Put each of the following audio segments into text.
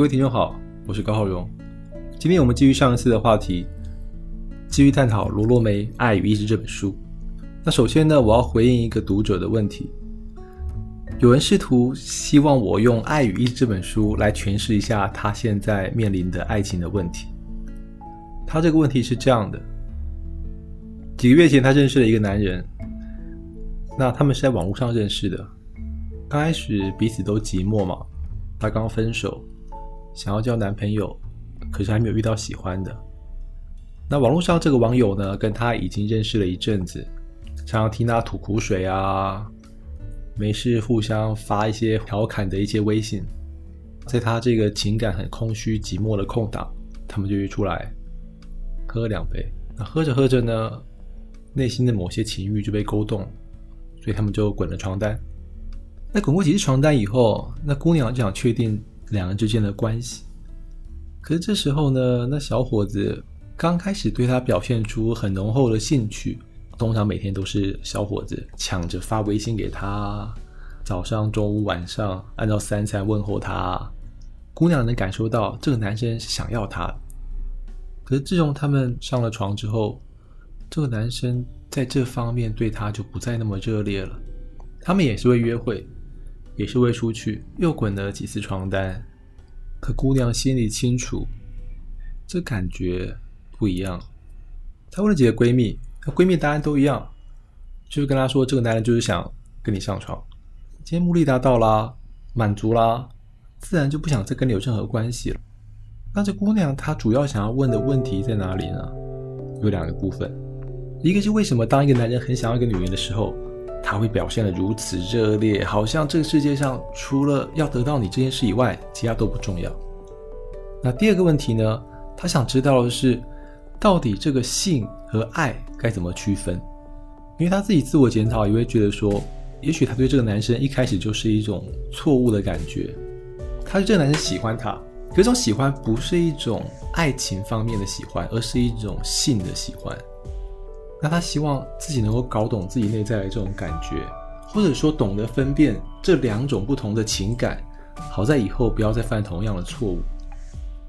各位听众好，我是高浩荣。今天我们继续上一次的话题，继续探讨罗洛梅《爱与意志》这本书。那首先呢，我要回应一个读者的问题。有人试图希望我用《爱与意志》这本书来诠释一下他现在面临的爱情的问题。他这个问题是这样的：几个月前，他认识了一个男人，那他们是在网络上认识的。刚开始彼此都寂寞嘛，他刚分手。想要交男朋友，可是还没有遇到喜欢的。那网络上这个网友呢，跟他已经认识了一阵子，常常听他吐苦水啊，没事互相发一些调侃的一些微信。在他这个情感很空虚、寂寞的空档，他们就约出来喝两杯。那喝着喝着呢，内心的某些情欲就被勾动，所以他们就滚了床单。那滚过几次床单以后，那姑娘就想确定。两人之间的关系，可是这时候呢，那小伙子刚开始对他表现出很浓厚的兴趣，通常每天都是小伙子抢着发微信给他，早上、中午、晚上按照三餐问候他。姑娘能感受到这个男生是想要她，可是自从他们上了床之后，这个男生在这方面对她就不再那么热烈了。他们也是会约会。也是会出去，又滚了几次床单，可姑娘心里清楚，这感觉不一样。她问了几个闺蜜，那闺蜜答案都一样，就是跟她说，这个男人就是想跟你上床。今天目的达到啦，满足啦，自然就不想再跟你有任何关系了。那这姑娘她主要想要问的问题在哪里呢？有两个部分，一个是为什么当一个男人很想要一个女人的时候。他会表现的如此热烈，好像这个世界上除了要得到你这件事以外，其他都不重要。那第二个问题呢？他想知道的是，到底这个性和爱该怎么区分？因为他自己自我检讨，也会觉得说，也许他对这个男生一开始就是一种错误的感觉。他对这个男生喜欢他，可这种喜欢不是一种爱情方面的喜欢，而是一种性的喜欢。那他希望自己能够搞懂自己内在的这种感觉，或者说懂得分辨这两种不同的情感，好在以后不要再犯同样的错误。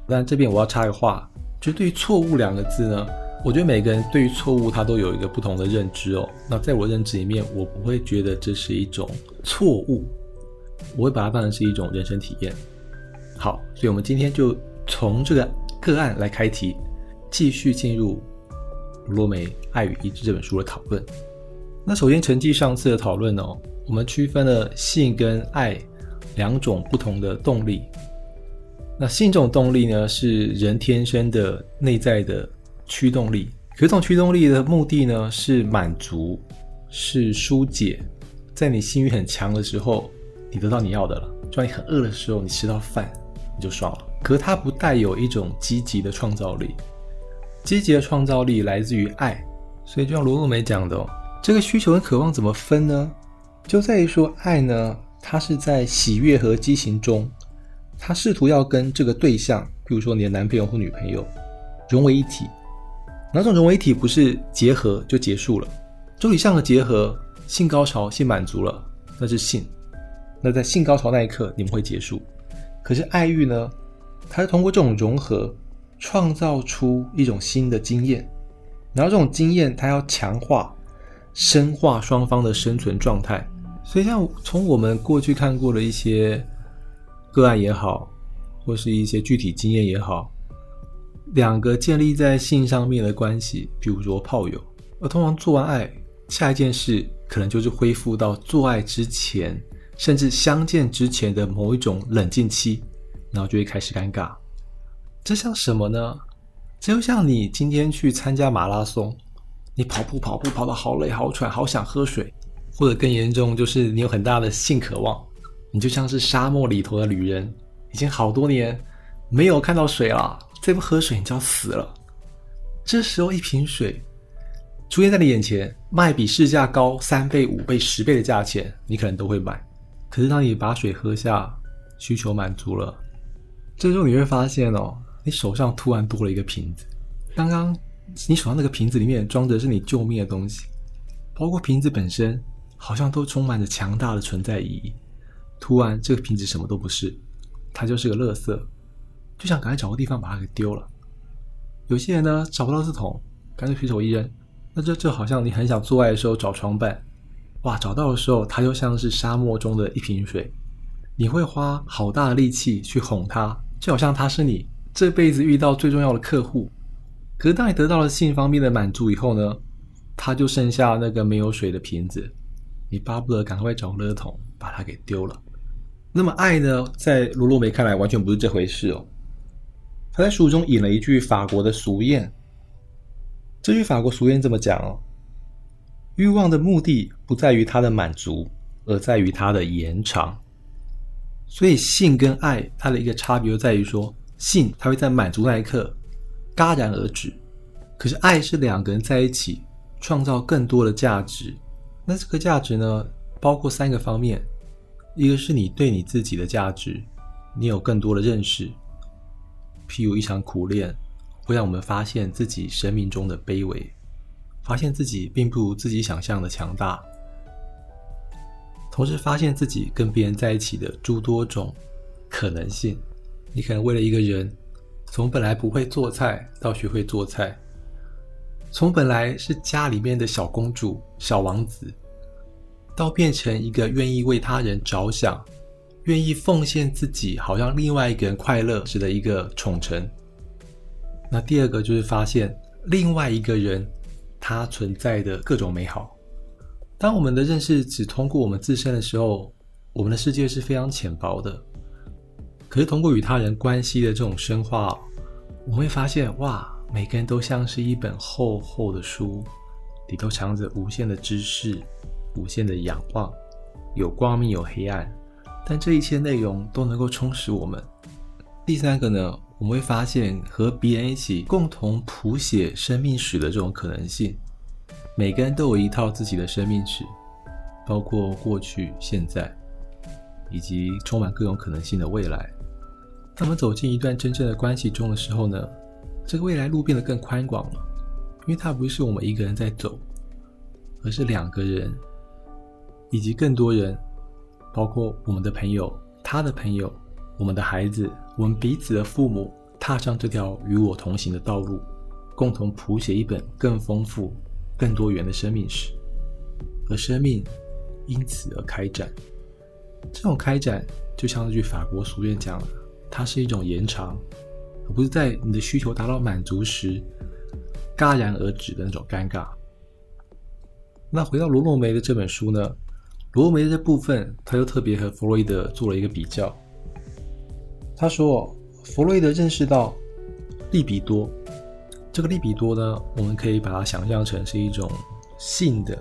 但这边我要插个话，就对于“错误”两个字呢，我觉得每个人对于错误他都有一个不同的认知哦。那在我认知里面，我不会觉得这是一种错误，我会把它当成是一种人生体验。好，所以我们今天就从这个个案来开题，继续进入。罗梅《爱与意志》这本书的讨论。那首先承继上次的讨论哦，我们区分了性跟爱两种不同的动力。那性这种动力呢，是人天生的内在的驱动力。可这种驱动力的目的呢，是满足，是疏解。在你性欲很强的时候，你得到你要的了；，就你很饿的时候，你吃到饭，你就爽了。可它不带有一种积极的创造力。积极的创造力来自于爱，所以就像罗素梅讲的，这个需求跟渴望怎么分呢？就在于说，爱呢，它是在喜悦和激情中，它试图要跟这个对象，比如说你的男朋友或女朋友，融为一体。哪种融为一体不是结合就结束了？周体上的结合，性高潮、性满足了，那是性。那在性高潮那一刻，你们会结束。可是爱欲呢？它是通过这种融合。创造出一种新的经验，然后这种经验它要强化、深化双方的生存状态。所以，像从我们过去看过的一些个案也好，或是一些具体经验也好，两个建立在性上面的关系，比如说炮友，而通常做完爱，下一件事可能就是恢复到做爱之前，甚至相见之前的某一种冷静期，然后就会开始尴尬。这像什么呢？这就像你今天去参加马拉松，你跑步跑步跑得好累好喘，好想喝水，或者更严重就是你有很大的性渴望，你就像是沙漠里头的旅人，已经好多年没有看到水了，再不喝水你就要死了。这时候一瓶水出现在你眼前，卖比市价高三倍、五倍、十倍的价钱，你可能都会买。可是当你把水喝下，需求满足了，这时候你会发现哦。你手上突然多了一个瓶子，刚刚你手上那个瓶子里面装的是你救命的东西，包括瓶子本身，好像都充满着强大的存在意义。突然，这个瓶子什么都不是，它就是个垃圾。就想赶快找个地方把它给丢了。有些人呢找不到字筒，干脆随手一扔。那这就好像你很想做爱的时候找床伴，哇，找到的时候它就像是沙漠中的一瓶水，你会花好大的力气去哄它，就好像它是你这辈子遇到最重要的客户。可是当你得到了性方面的满足以后呢，他就剩下那个没有水的瓶子，你巴不得赶快找垃圾桶把它给丢了。那么爱呢，在罗洛梅看来完全不是这回事哦。他在书中引了一句法国的俗谚。这句法国俗谚这么讲哦：欲望的目的不在于它的满足，而在于它的延长。所以性跟爱它的一个差别就在于说，性它会在满足那一刻戛然而止，可是爱是两个人在一起创造更多的价值。那这个价值呢，包括三个方面：一个是你对你自己的价值，你有更多的认识，譬如一场苦恋。会让我们发现自己生命中的卑微，发现自己并不如自己想象的强大，同时发现自己跟别人在一起的诸多种可能性。你可能为了一个人，从本来不会做菜到学会做菜，从本来是家里面的小公主、小王子，到变成一个愿意为他人着想、愿意奉献自己，好让另外一个人快乐时的一个宠臣。那第二个就是发现另外一个人他存在的各种美好。当我们的认识只通过我们自身的时候，我们的世界是非常浅薄的。可是通过与他人关系的这种深化，我们会发现，哇，每个人都像是一本厚厚的书，里头藏着无限的知识、无限的仰望，有光明有黑暗，但这一切内容都能够充实我们。第三个呢？我们会发现，和别人一起共同谱写生命史的这种可能性。每个人都有一套自己的生命史，包括过去、现在，以及充满各种可能性的未来。当我们走进一段真正的关系中的时候呢，这个未来路变得更宽广了，因为它不是我们一个人在走，而是两个人，以及更多人，包括我们的朋友、他的朋友、我们的孩子。我们彼此的父母踏上这条与我同行的道路，共同谱写一本更丰富、更多元的生命史，而生命因此而开展。这种开展就像那句法国俗谚讲的，它是一种延长，而不是在你的需求达到满足时戛然而止的那种尴尬。那回到罗洛梅的这本书呢？罗洛梅的部分，他又特别和弗洛伊德做了一个比较。他说：“弗洛伊德认识到利比多，这个利比多呢，我们可以把它想象成是一种性的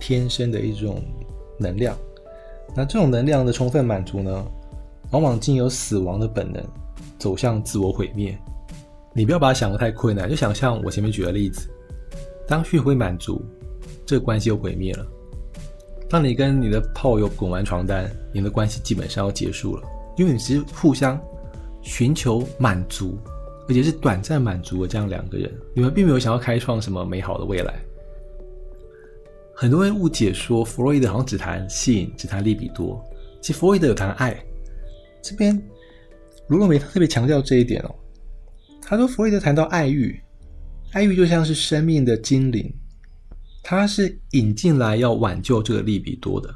天生的一种能量。那这种能量的充分满足呢，往往经由死亡的本能走向自我毁灭。你不要把它想得太困难，就想象我前面举的例子：当血会满足，这个关系就毁灭了。当你跟你的炮友滚完床单，你的关系基本上要结束了，因为你只是互相。”寻求满足，而且是短暂满足的这样两个人，你们并没有想要开创什么美好的未来。很多人误解说弗洛伊德好像只谈性，只谈利比多，其实弗洛伊德有谈爱。这边卢洛梅特别强调这一点哦，他说弗洛伊德谈到爱欲，爱欲就像是生命的精灵，它是引进来要挽救这个利比多的。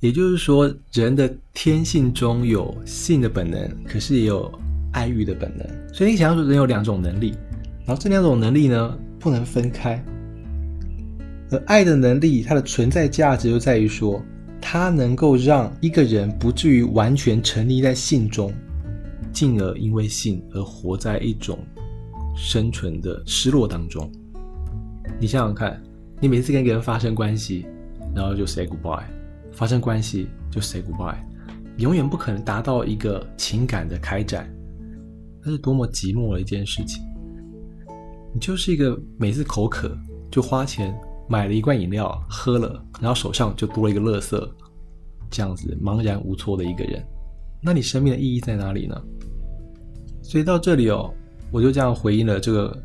也就是说，人的天性中有性的本能，可是也有爱欲的本能。所以你想要说，人有两种能力，然后这两种能力呢不能分开。而爱的能力，它的存在价值就在于说，它能够让一个人不至于完全沉溺在性中，进而因为性而活在一种生存的失落当中。你想想看，你每次跟一个人发生关系，然后就 say goodbye。发生关系就 say goodbye，永远不可能达到一个情感的开展，那是多么寂寞的一件事情。你就是一个每次口渴就花钱买了一罐饮料喝了，然后手上就多了一个乐色，这样子茫然无措的一个人。那你生命的意义在哪里呢？所以到这里哦，我就这样回应了这个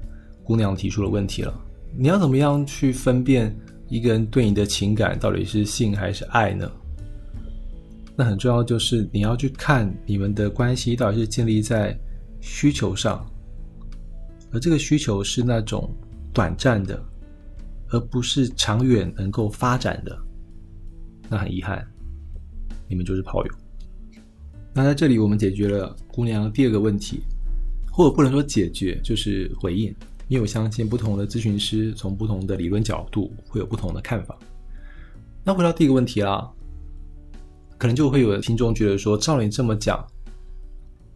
姑娘提出的问题了。你要怎么样去分辨？一个人对你的情感到底是性还是爱呢？那很重要，就是你要去看你们的关系到底是建立在需求上，而这个需求是那种短暂的，而不是长远能够发展的，那很遗憾，你们就是炮友。那在这里，我们解决了姑娘第二个问题，或者不能说解决，就是回应。因为我相信，不同的咨询师从不同的理论角度会有不同的看法。那回到第一个问题啦，可能就会有听众觉得说，照你这么讲，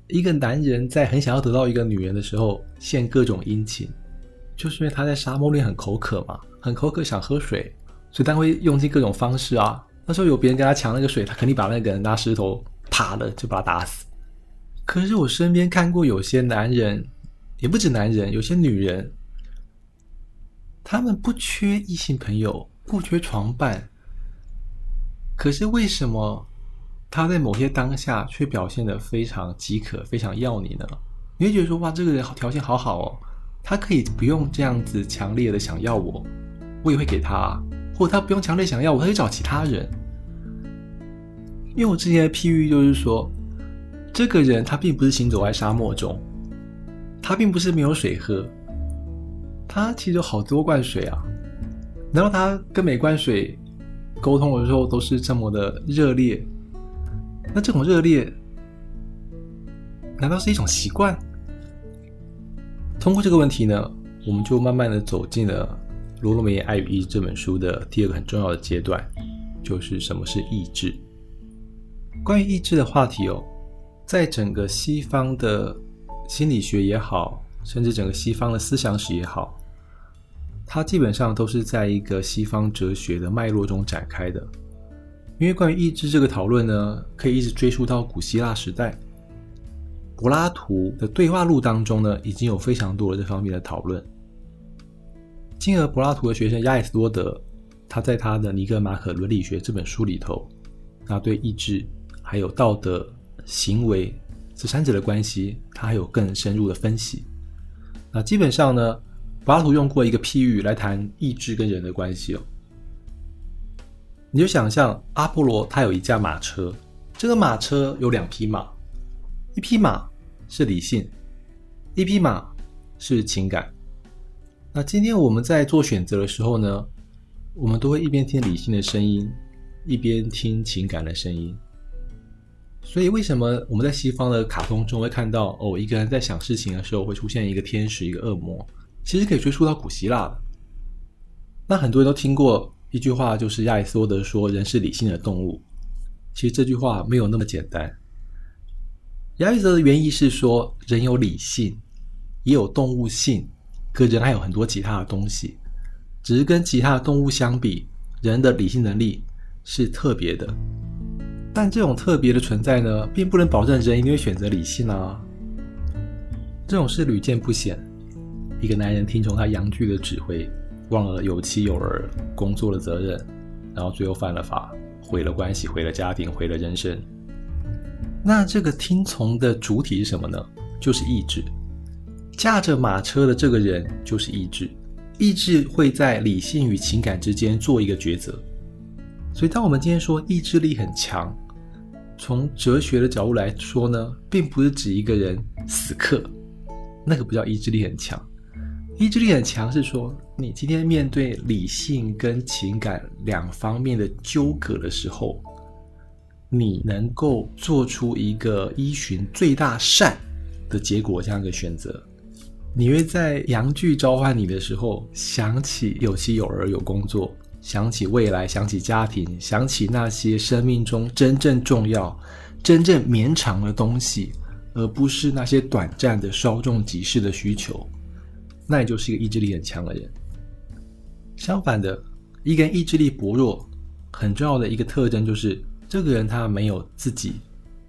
一个男人在很想要得到一个女人的时候，献各种殷勤，就是因为他在沙漠里很口渴嘛，很口渴想喝水，所以他会用尽各种方式啊。那时候有别人跟他抢那个水，他肯定把那个人拿石头。啪的就把他打死。可是我身边看过有些男人，也不止男人，有些女人，他们不缺异性朋友，不缺床伴。可是为什么他在某些当下却表现的非常饥渴，非常要你呢？你会觉得说哇，这个人条件好好哦，他可以不用这样子强烈的想要我，我也会给他，或者他不用强烈想要我，他可以找其他人。因为我之前的譬喻就是说，这个人他并不是行走在沙漠中，他并不是没有水喝，他其实有好多罐水啊。难道他跟每罐水沟通的时候都是这么的热烈？那这种热烈，难道是一种习惯？通过这个问题呢，我们就慢慢的走进了《罗罗梅爱与意志》这本书的第二个很重要的阶段，就是什么是意志。关于意志的话题哦，在整个西方的心理学也好，甚至整个西方的思想史也好，它基本上都是在一个西方哲学的脉络中展开的。因为关于意志这个讨论呢，可以一直追溯到古希腊时代，柏拉图的对话录当中呢，已经有非常多的这方面的讨论。进而柏拉图的学生亚里士多德，他在他的《尼格马可伦理学》这本书里头，那对意志。还有道德行为这三者的关系，他还有更深入的分析。那基本上呢，柏拉图用过一个譬喻来谈意志跟人的关系哦。你就想象阿波罗他有一架马车，这个马车有两匹马，一匹马是理性，一匹马是情感。那今天我们在做选择的时候呢，我们都会一边听理性的声音，一边听情感的声音。所以，为什么我们在西方的卡通中会看到哦，一个人在想事情的时候会出现一个天使、一个恶魔？其实可以追溯到古希腊。那很多人都听过一句话，就是亚里士多德说：“人是理性的动物。”其实这句话没有那么简单。亚里士多德原意是说，人有理性，也有动物性，可人还有很多其他的东西，只是跟其他的动物相比，人的理性能力是特别的。但这种特别的存在呢，并不能保证人一定会选择理性啊。这种事屡见不鲜。一个男人听从他阳具的指挥，忘了有妻有儿、工作的责任，然后最后犯了法，毁了关系，毁了家庭，毁了人生。那这个听从的主体是什么呢？就是意志。驾着马车的这个人就是意志，意志会在理性与情感之间做一个抉择。所以，当我们今天说意志力很强，从哲学的角度来说呢，并不是指一个人死磕，那个不叫意志力很强。意志力很强是说，你今天面对理性跟情感两方面的纠葛的时候，你能够做出一个依循最大善的结果这样一个选择。你会在阳具召唤你的时候，想起有妻有儿有工作。想起未来，想起家庭，想起那些生命中真正重要、真正绵长的东西，而不是那些短暂的、稍纵即逝的需求，那也就是一个意志力很强的人。相反的，一个人意志力薄弱，很重要的一个特征就是，这个人他没有自己，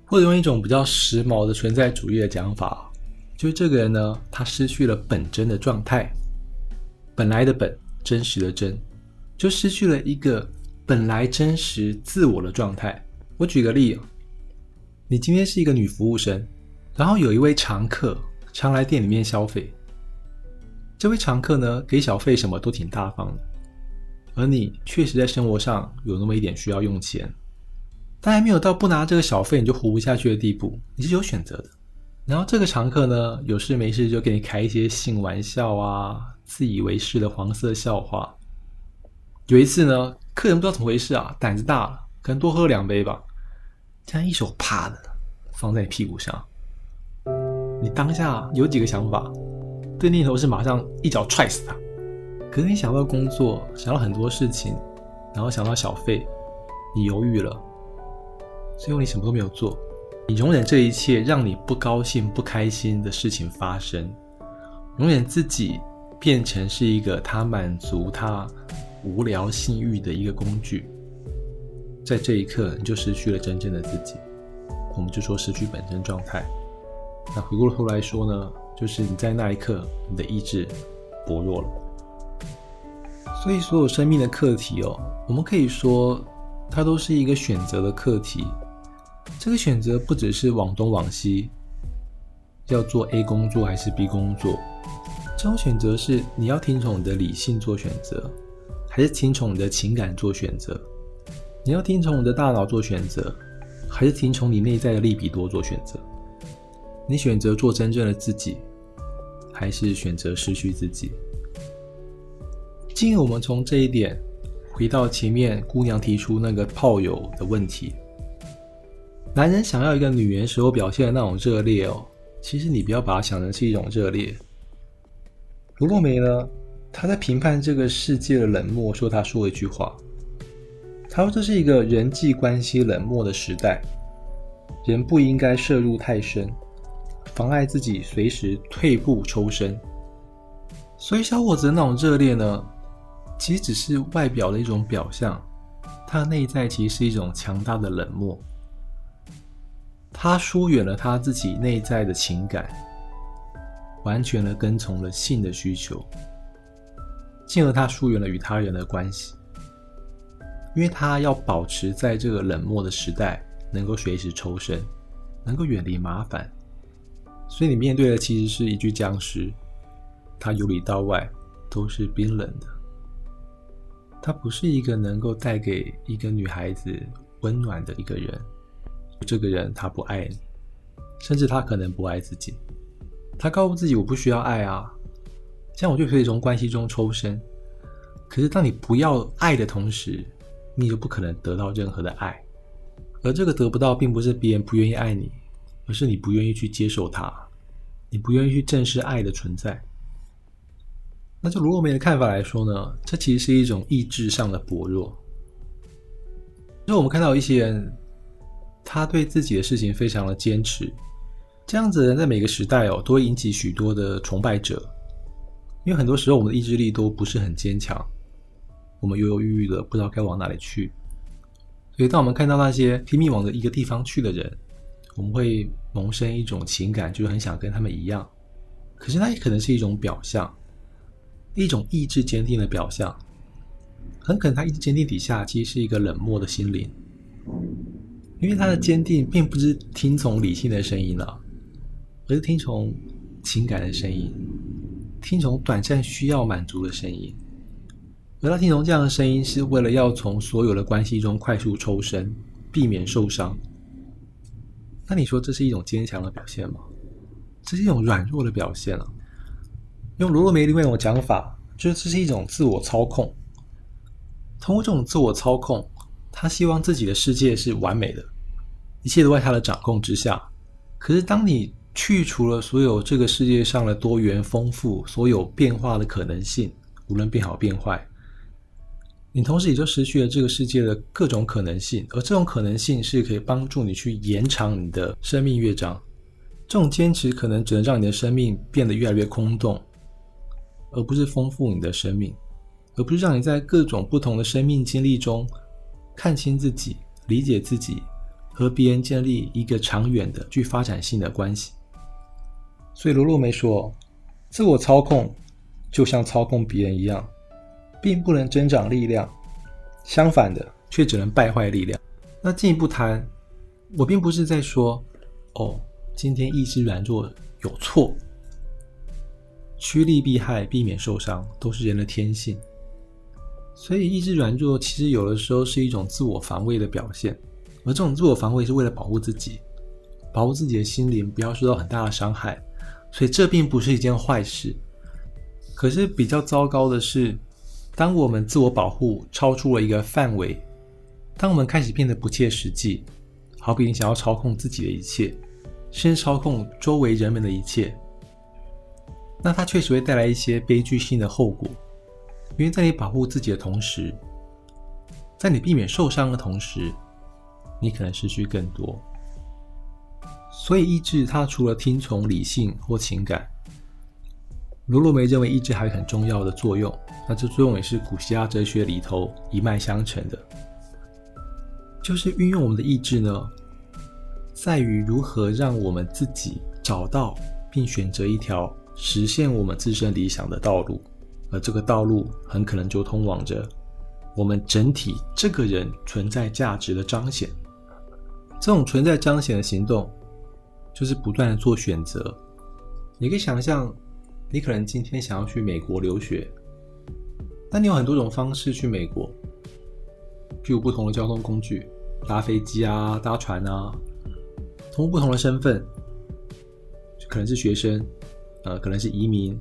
或者用一种比较时髦的存在主义的讲法，就是这个人呢，他失去了本真的状态，本来的本，真实的真。就失去了一个本来真实自我的状态。我举个例，你今天是一个女服务生，然后有一位常客常来店里面消费。这位常客呢，给小费什么都挺大方的，而你确实在生活上有那么一点需要用钱，但还没有到不拿这个小费你就活不下去的地步。你是有选择的，然后这个常客呢，有事没事就给你开一些性玩笑啊，自以为是的黄色笑话。有一次呢，客人不知道怎么回事啊，胆子大了，可能多喝了两杯吧，竟然一手啪的放在你屁股上。你当下有几个想法？对念头是马上一脚踹死他。可是你想到工作，想到很多事情，然后想到小费，你犹豫了，最后你什么都没有做。你容忍这一切让你不高兴、不开心的事情发生，容忍自己变成是一个他满足他无聊性欲的一个工具，在这一刻你就失去了真正的自己，我们就说失去本身状态。那回过头来说呢，就是你在那一刻你的意志薄弱了。所以所有生命的课题哦，我们可以说它都是一个选择的课题。这个选择不只是往东往西，要做 A 工作还是 B 工作，这种选择是你要听从你的理性做选择，还是听从你的情感做选择？你要听从你的大脑做选择，还是听从你内在的利比多做选择？你选择做真正的自己，还是选择失去自己？今日我们从这一点回到前面姑娘提出那个炮友的问题。男人想要一个女人时候表现的那种热烈哦，其实你不要把它想成是一种热烈。罗洛梅呢，他在评判这个世界的冷漠，说他说了一句话，他说这是一个人际关系冷漠的时代，人不应该涉入太深，妨碍自己随时退步抽身。所以小伙子的那种热烈呢，其实只是外表的一种表象，他的内在其实是一种强大的冷漠。他疏远了他自己内在的情感，完全的跟从了性的需求，进而他疏远了与他人的关系，因为他要保持在这个冷漠的时代，能够随时抽身，能够远离麻烦，所以你面对的其实是一具僵尸，他由里到外都是冰冷的，他不是一个能够带给一个女孩子温暖的一个人。这个人他不爱你，甚至他可能不爱自己。他告诉自己：“我不需要爱啊，这样我就可以从关系中抽身。”可是当你不要爱的同时，你就不可能得到任何的爱。而这个得不到，并不是别人不愿意爱你，而是你不愿意去接受他，你不愿意去正视爱的存在。那就罗洛梅的看法来说呢，这其实是一种意志上的薄弱。就我们看到一些人。他对自己的事情非常的坚持，这样子的人在每个时代哦，都会引起许多的崇拜者。因为很多时候我们的意志力都不是很坚强，我们犹犹豫豫的，不知道该往哪里去。所以当我们看到那些拼命往的一个地方去的人，我们会萌生一种情感，就是很想跟他们一样。可是那也可能是一种表象，一种意志坚定的表象。很可能他意志坚定底下，其实是一个冷漠的心灵。因为他的坚定并不是听从理性的声音了，而是听从情感的声音，听从短暂需要满足的声音。而他听从这样的声音，是为了要从所有的关系中快速抽身，避免受伤。那你说这是一种坚强的表现吗？这是一种软弱的表现啊！用罗洛梅另外一种讲法，就是这是一种自我操控。通过这种自我操控。他希望自己的世界是完美的，一切都在他的掌控之下。可是，当你去除了所有这个世界上的多元丰富、所有变化的可能性，无论变好变坏，你同时也就失去了这个世界的各种可能性。而这种可能性是可以帮助你去延长你的生命乐章。这种坚持可能只能让你的生命变得越来越空洞，而不是丰富你的生命，而不是让你在各种不同的生命经历中。看清自己，理解自己，和别人建立一个长远的、具发展性的关系。所以罗洛梅说，自我操控就像操控别人一样，并不能增长力量，相反的，却只能败坏力量。那进一步谈，我并不是在说，哦，今天意志软弱有错，趋利避害，避免受伤，都是人的天性。所以意志软弱，其实有的时候是一种自我防卫的表现，而这种自我防卫是为了保护自己，保护自己的心灵不要受到很大的伤害，所以这并不是一件坏事。可是比较糟糕的是，当我们自我保护超出了一个范围，当我们开始变得不切实际，好比你想要操控自己的一切，甚至操控周围人们的一切，那它确实会带来一些悲剧性的后果。因为在你保护自己的同时，在你避免受伤的同时，你可能失去更多。所以，意志它除了听从理性或情感，罗洛梅认为意志还有很重要的作用。那这作用也是古希腊哲学里头一脉相承的，就是运用我们的意志呢，在于如何让我们自己找到并选择一条实现我们自身理想的道路，而这个道路很可能就通往着我们整体这个人存在价值的彰显。这种存在彰显的行动。就是不断的做选择。你可以想象，你可能今天想要去美国留学，但你有很多种方式去美国，具有不同的交通工具，搭飞机啊，搭船啊，通过不同的身份，可能是学生，呃，可能是移民，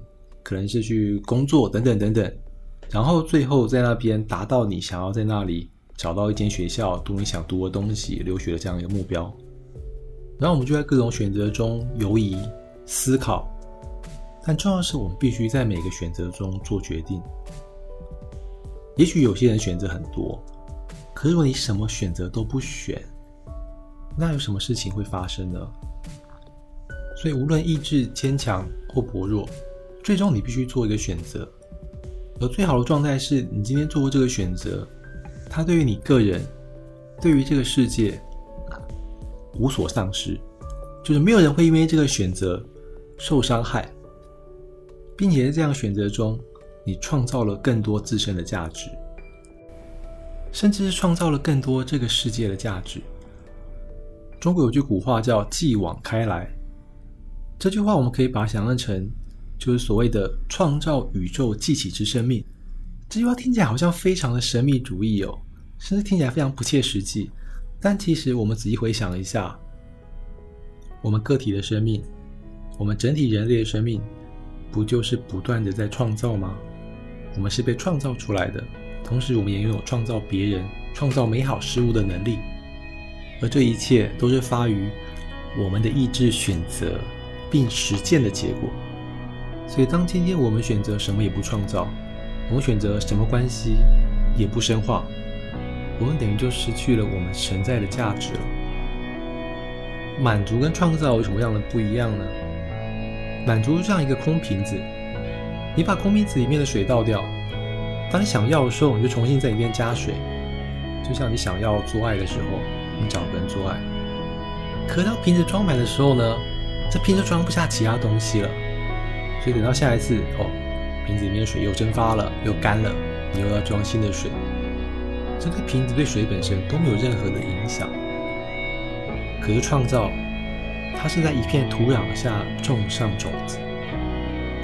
可能是去工作等等等等，然后最后在那边达到你想要在那里找到一间学校读你想读的东西、留学的这样一个目标。然后我们就在各种选择中游移、思考，但重要的是，我们必须在每个选择中做决定。也许有些人选择很多，可是如果你什么选择都不选，那有什么事情会发生呢？所以，无论意志坚强或薄弱，最终你必须做一个选择。而最好的状态是你今天做过这个选择，它对于你个人，对于这个世界。无所丧失，就是没有人会因为这个选择受伤害，并且在这样选择中，你创造了更多自身的价值，甚至是创造了更多这个世界的价值。中国有句古话叫“继往开来”，这句话我们可以把它想象成，就是所谓的“创造宇宙记起之生命”。这句话听起来好像非常的神秘主义哦，甚至听起来非常不切实际。但其实，我们仔细回想一下，我们个体的生命，我们整体人类的生命，不就是不断的在创造吗？我们是被创造出来的，同时我们也拥有创造别人、创造美好事物的能力。而这一切都是发于我们的意志选择并实践的结果。所以，当今天我们选择什么也不创造，我们选择什么关系也不深化。我们等于就失去了我们存在的价值了。满足跟创造有什么样的不一样呢？满足就像一个空瓶子，你把空瓶子里面的水倒掉，当你想要的时候，你就重新在里面加水。就像你想要做爱的时候，你找个人做爱。可当瓶子装满的时候呢，这瓶子装不下其他东西了，所以等到下一次，哦，瓶子里面的水又蒸发了，又干了，你又要装新的水。这个瓶子对水本身都没有任何的影响，可是创造，它是在一片土壤下种上种子，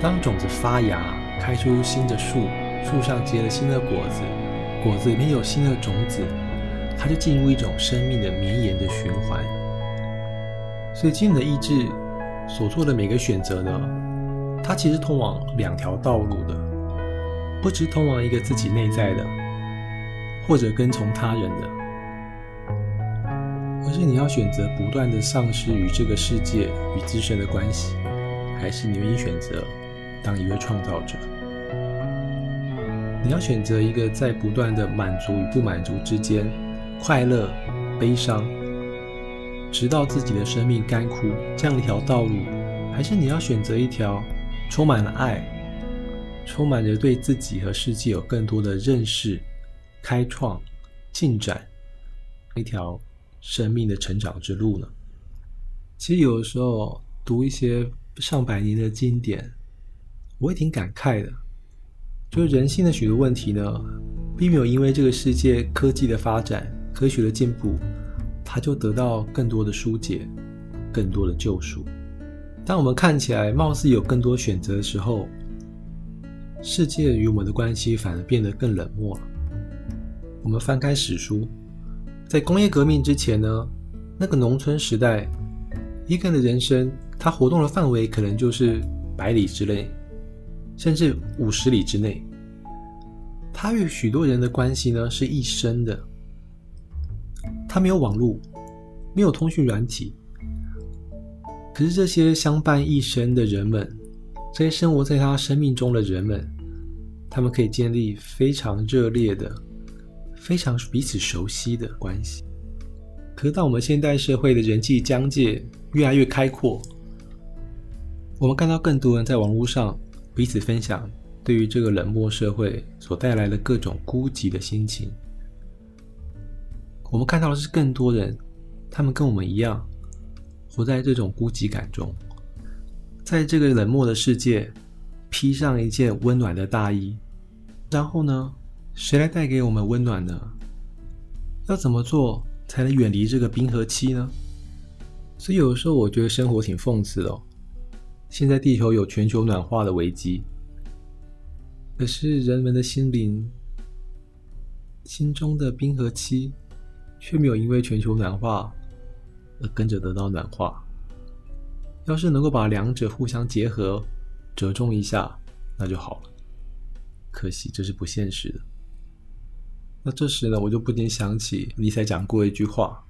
当种子发芽，开出新的树，树上结了新的果子，果子里面有新的种子，它就进入一种生命的绵延的循环。所以，今日的意志所做的每个选择呢，它其实通往两条道路的，不只通往一个自己内在的。或者跟从他人的，而是你要选择不断的丧失与这个世界与自身的关系，还是你愿意选择当一位创造者？你要选择一个在不断的满足与不满足之间，快乐、悲伤，直到自己的生命干枯这样一条道路，还是你要选择一条充满了爱，充满着对自己和世界有更多的认识？开创、进展一条生命的成长之路呢？其实有的时候读一些上百年的经典，我也挺感慨的。就是人性的许多问题呢，并没有因为这个世界科技的发展、科学的进步，它就得到更多的疏解、更多的救赎。当我们看起来貌似有更多选择的时候，世界与我们的关系反而变得更冷漠了。我们翻开史书，在工业革命之前呢，那个农村时代，一个人的人生，他活动的范围可能就是百里之内，甚至五十里之内。他与许多人的关系呢，是一生的。他没有网络，没有通讯软体，可是这些相伴一生的人们，这些生活在他生命中的人们，他们可以建立非常热烈的、非常彼此熟悉的关系。可是，当我们现代社会的人际疆界越来越开阔，我们看到更多人在网络上彼此分享对于这个冷漠社会所带来的各种孤寂的心情。我们看到的是更多人，他们跟我们一样，活在这种孤寂感中，在这个冷漠的世界，披上一件温暖的大衣。然后呢，谁来带给我们温暖呢？要怎么做？才能远离这个冰河期呢？所以有时候我觉得生活挺讽刺的哦。现在地球有全球暖化的危机，可是人们的心灵心中的冰河期却没有因为全球暖化而跟着得到暖化。要是能够把两者互相结合，折中一下，那就好了。可惜这是不现实的。那这时呢，我就不禁想起尼采讲过一句话，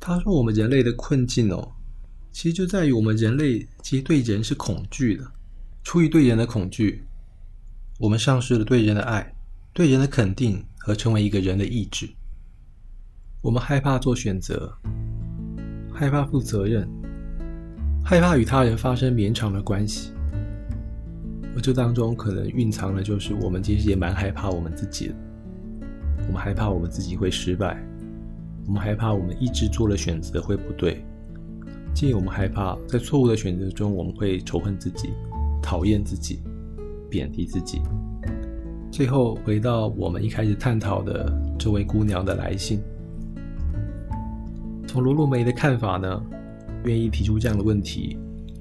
他说：“我们人类的困境哦，其实就在于我们人类其实对人是恐惧的。出于对人的恐惧，我们丧失了对人的爱、对人的肯定和成为一个人的意志。我们害怕做选择，害怕负责任，害怕与他人发生绵长的关系。而这当中可能蕴藏的就是我们其实也蛮害怕我们自己。”我们害怕我们自己会失败，我们害怕我们一直做的选择会不对，进而我们害怕在错误的选择中我们会仇恨自己、讨厌自己、贬低自己。最后回到我们一开始探讨的这位姑娘的来信，从罗洛梅的看法呢，愿意提出这样的问题，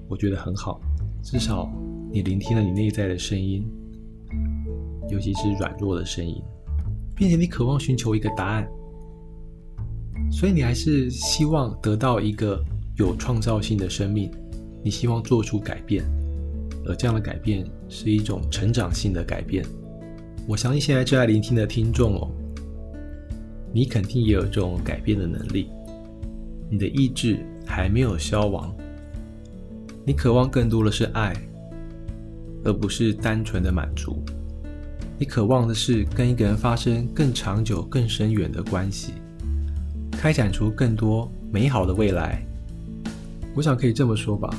我觉得很好，至少你聆听了你内在的声音，尤其是软弱的声音。并且你渴望寻求一个答案，所以你还是希望得到一个有创造性的生命，你希望做出改变，而这样的改变是一种成长性的改变。我相信现在正在聆听的听众哦，你肯定也有这种改变的能力，你的意志还没有消亡，你渴望更多的是爱，而不是单纯的满足。你渴望的是跟一个人发生更长久、更深远的关系，开展出更多美好的未来。我想可以这么说吧：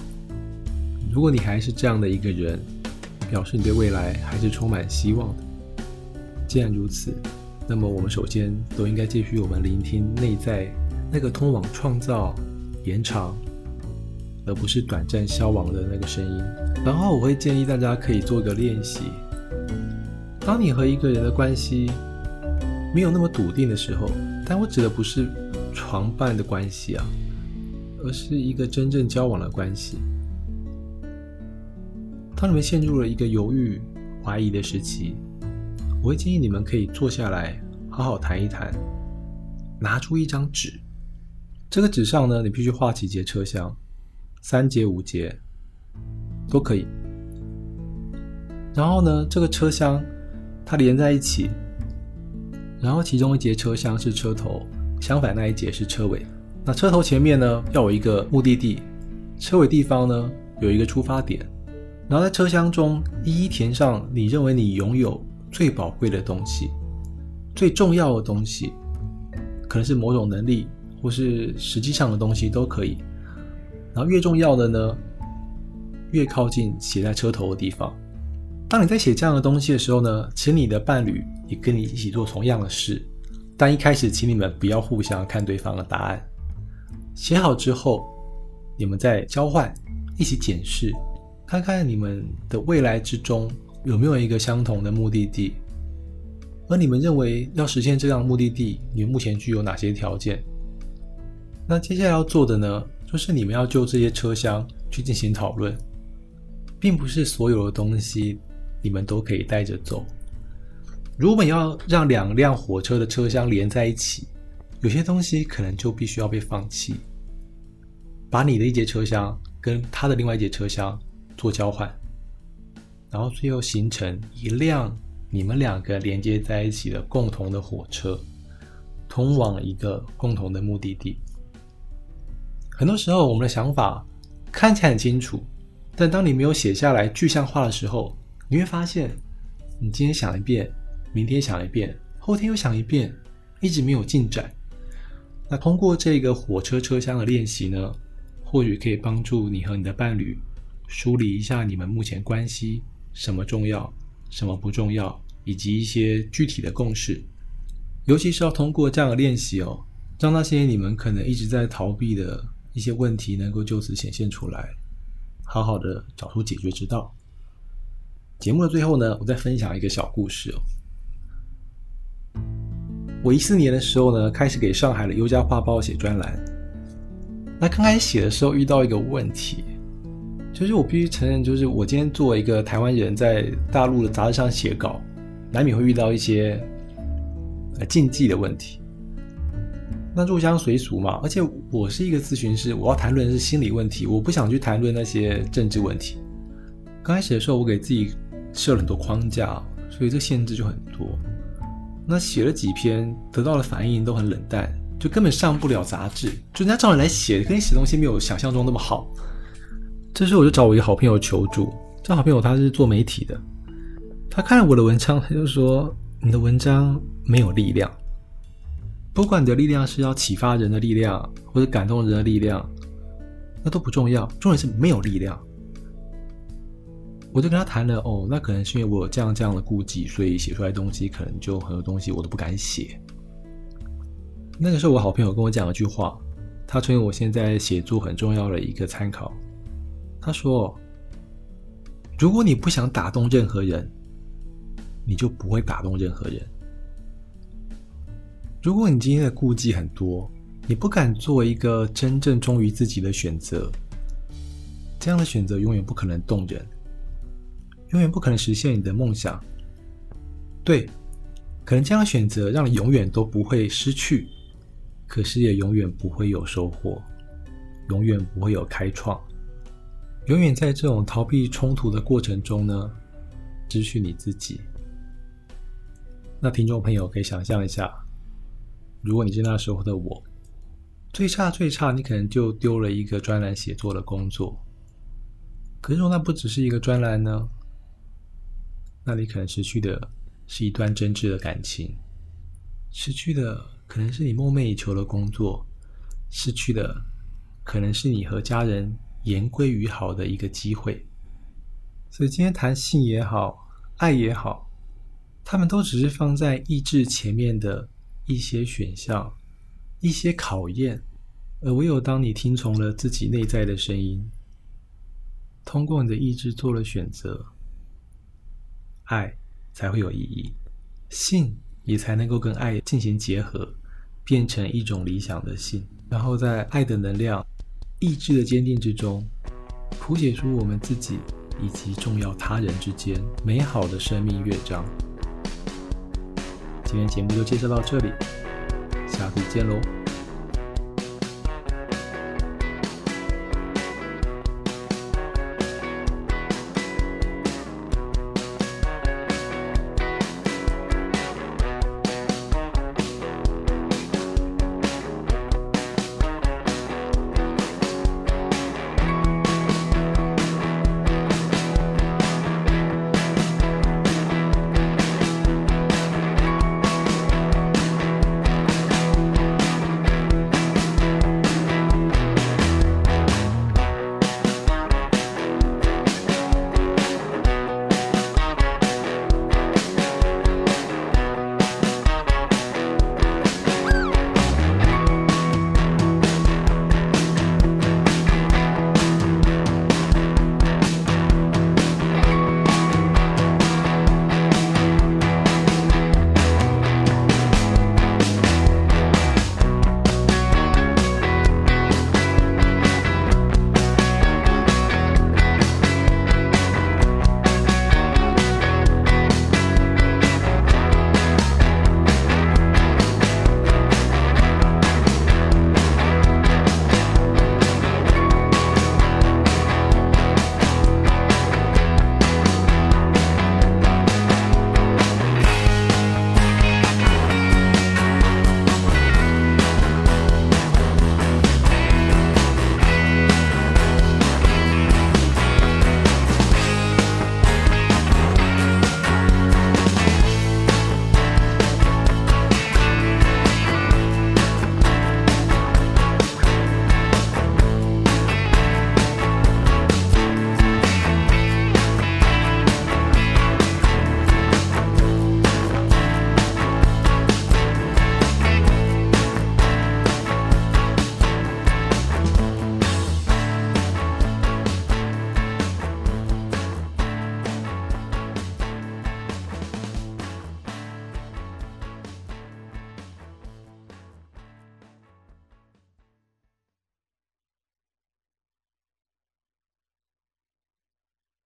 如果你还是这样的一个人，表示你对未来还是充满希望的。既然如此，那么我们首先都应该继续我们聆听内在那个通往创造、延长，而不是短暂消亡的那个声音。然后我会建议大家可以做个练习。当你和一个人的关系没有那么笃定的时候，但我指的不是床伴的关系啊，而是一个真正交往的关系。当你们陷入了一个犹豫、怀疑的时期，我会建议你们可以坐下来，好好谈一谈，拿出一张纸，这个纸上呢，你必须画几节车厢，三节、五节都可以。然后呢，这个车厢。它连在一起，然后其中一节车厢是车头，相反那一节是车尾。那车头前面呢要有一个目的地，车尾地方呢有一个出发点。然后在车厢中一一填上你认为你拥有最宝贵的东西、最重要的东西，可能是某种能力或是实际上的东西都可以。然后越重要的呢，越靠近写在车头的地方。当你在写这样的东西的时候呢，请你的伴侣也跟你一起做同样的事，但一开始请你们不要互相看对方的答案。写好之后，你们再交换，一起检视，看看你们的未来之中有没有一个相同的目的地，而你们认为要实现这样的目的地，你目前具有哪些条件？那接下来要做的呢，就是你们要就这些车厢去进行讨论，并不是所有的东西。你们都可以带着走。如果要让两辆火车的车厢连在一起，有些东西可能就必须要被放弃。把你的一节车厢跟他的另外一节车厢做交换，然后最后形成一辆你们两个连接在一起的共同的火车，通往一个共同的目的地。很多时候，我们的想法看起来很清楚，但当你没有写下来具象化的时候，你会发现，你今天想一遍，明天想一遍，后天又想一遍，一直没有进展。那通过这个火车车厢的练习呢，或许可以帮助你和你的伴侣梳理一下你们目前关系什么重要，什么不重要，以及一些具体的共识。尤其是要通过这样的练习哦，让那些你们可能一直在逃避的一些问题能够就此显现出来，好好的找出解决之道。节目的最后呢，我再分享一个小故事哦。我一四年的时候呢，开始给上海的优家画报写专栏。那刚开始写的时候遇到一个问题，就是我必须承认，就是我今天作为一个台湾人在大陆的杂志上写稿，难免会遇到一些呃禁忌的问题。那入乡随俗嘛，而且我是一个咨询师，我要谈论的是心理问题，我不想去谈论那些政治问题。刚开始的时候，我给自己设了很多框架，所以这限制就很多。那写了几篇，得到的反应都很冷淡，就根本上不了杂志。就人家照你来写，可你写东西没有想象中那么好。这时候我就找我一个好朋友求助。这好朋友他是做媒体的，他看了我的文章，他就说：“你的文章没有力量。不管你的力量是要启发人的力量，或者感动人的力量，那都不重要，重点是没有力量。”我就跟他谈了，哦，那可能是因为我有这样这样的顾忌，所以写出来东西可能就很多东西我都不敢写。那个时候，我好朋友跟我讲了句话，他成为我现在写作很重要的一个参考。他说：“如果你不想打动任何人，你就不会打动任何人。如果你今天的顾忌很多，你不敢做一个真正忠于自己的选择，这样的选择永远不可能动人。”永远不可能实现你的梦想。对，可能这样的选择让你永远都不会失去，可是也永远不会有收获，永远不会有开创，永远在这种逃避冲突的过程中呢，失去你自己。那听众朋友可以想象一下，如果你是那时候的我，最差最差，你可能就丢了一个专栏写作的工作。可是，那不只是一个专栏呢？那你可能失去的是一段真挚的感情，失去的可能是你梦寐以求的工作，失去的可能是你和家人言归于好的一个机会。所以今天谈性也好，爱也好，他们都只是放在意志前面的一些选项，一些考验。而唯有当你听从了自己内在的声音，通过你的意志做了选择。爱才会有意义，性也才能够跟爱进行结合，变成一种理想的性，然后在爱的能量、意志的坚定之中，谱写出我们自己以及重要他人之间美好的生命乐章。今天节目就介绍到这里，下次见喽。